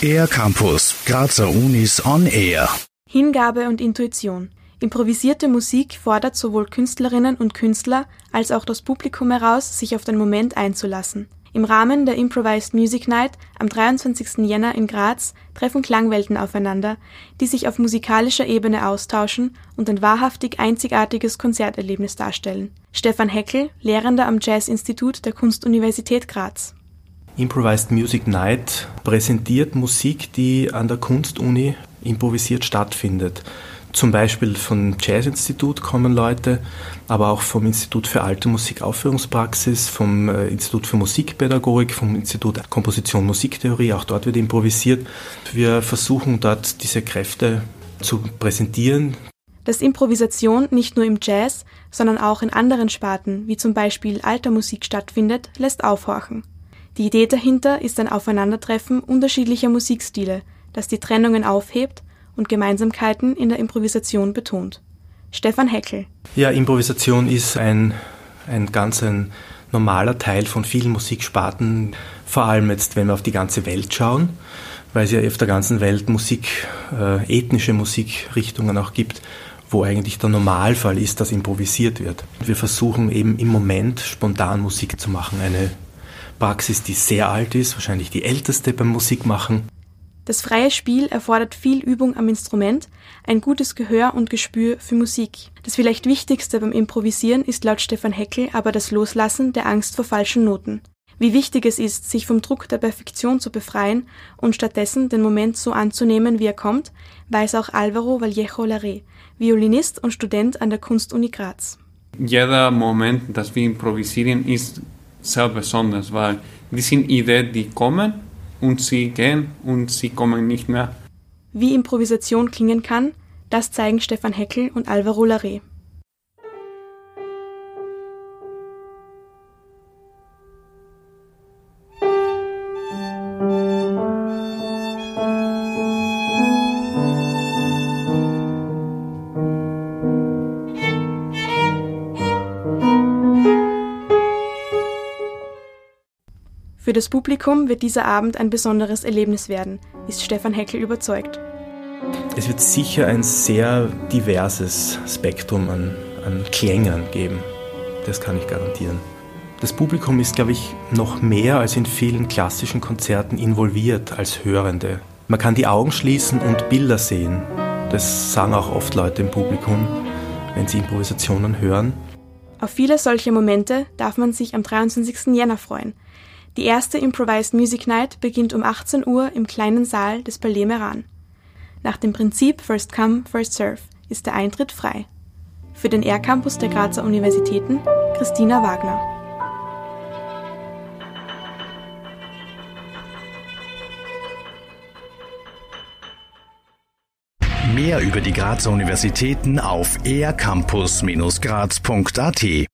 Air Campus, Grazer Unis on Air. Hingabe und Intuition. Improvisierte Musik fordert sowohl Künstlerinnen und Künstler als auch das Publikum heraus, sich auf den Moment einzulassen. Im Rahmen der Improvised Music Night am 23. Jänner in Graz treffen Klangwelten aufeinander, die sich auf musikalischer Ebene austauschen und ein wahrhaftig einzigartiges Konzerterlebnis darstellen. Stefan Heckel, Lehrender am Jazz-Institut der Kunstuniversität Graz. Improvised Music Night präsentiert Musik, die an der Kunstuni improvisiert stattfindet. Zum Beispiel vom Jazz-Institut kommen Leute, aber auch vom Institut für Alte Musik Aufführungspraxis, vom äh, Institut für Musikpädagogik, vom Institut Komposition Musiktheorie, auch dort wird improvisiert. Wir versuchen dort diese Kräfte zu präsentieren. Dass Improvisation nicht nur im Jazz, sondern auch in anderen Sparten, wie zum Beispiel alter Musik stattfindet, lässt aufhorchen. Die Idee dahinter ist ein Aufeinandertreffen unterschiedlicher Musikstile, das die Trennungen aufhebt und Gemeinsamkeiten in der Improvisation betont. Stefan Heckel. Ja, Improvisation ist ein, ein ganz ein normaler Teil von vielen Musiksparten, vor allem jetzt, wenn wir auf die ganze Welt schauen, weil es ja auf der ganzen Welt Musik, äh, ethnische Musikrichtungen auch gibt, wo eigentlich der Normalfall ist, dass improvisiert wird. Wir versuchen eben im Moment spontan Musik zu machen, eine Praxis, die sehr alt ist, wahrscheinlich die älteste beim Musikmachen. Das freie Spiel erfordert viel Übung am Instrument, ein gutes Gehör und Gespür für Musik. Das vielleicht Wichtigste beim Improvisieren ist laut Stefan Heckel aber das Loslassen der Angst vor falschen Noten. Wie wichtig es ist, sich vom Druck der Perfektion zu befreien und stattdessen den Moment so anzunehmen, wie er kommt, weiß auch Alvaro Vallejo Larre, Violinist und Student an der Kunstuni Graz. Jeder Moment, das wir improvisieren, ist sehr besonders, weil die sind Ideen, die kommen und sie gehen und sie kommen nicht mehr. Wie Improvisation klingen kann, das zeigen Stefan Heckel und Alvaro Larre. Für das Publikum wird dieser Abend ein besonderes Erlebnis werden, ist Stefan Heckel überzeugt. Es wird sicher ein sehr diverses Spektrum an, an Klängen geben. Das kann ich garantieren. Das Publikum ist, glaube ich, noch mehr als in vielen klassischen Konzerten involviert als Hörende. Man kann die Augen schließen und Bilder sehen. Das sagen auch oft Leute im Publikum, wenn sie Improvisationen hören. Auf viele solche Momente darf man sich am 23. Jänner freuen. Die erste Improvised Music Night beginnt um 18 Uhr im kleinen Saal des Palais Meran. Nach dem Prinzip First Come, First Serve ist der Eintritt frei. Für den R-Campus der Grazer Universitäten Christina Wagner. Mehr über die Grazer Universitäten auf ercampus-graz.at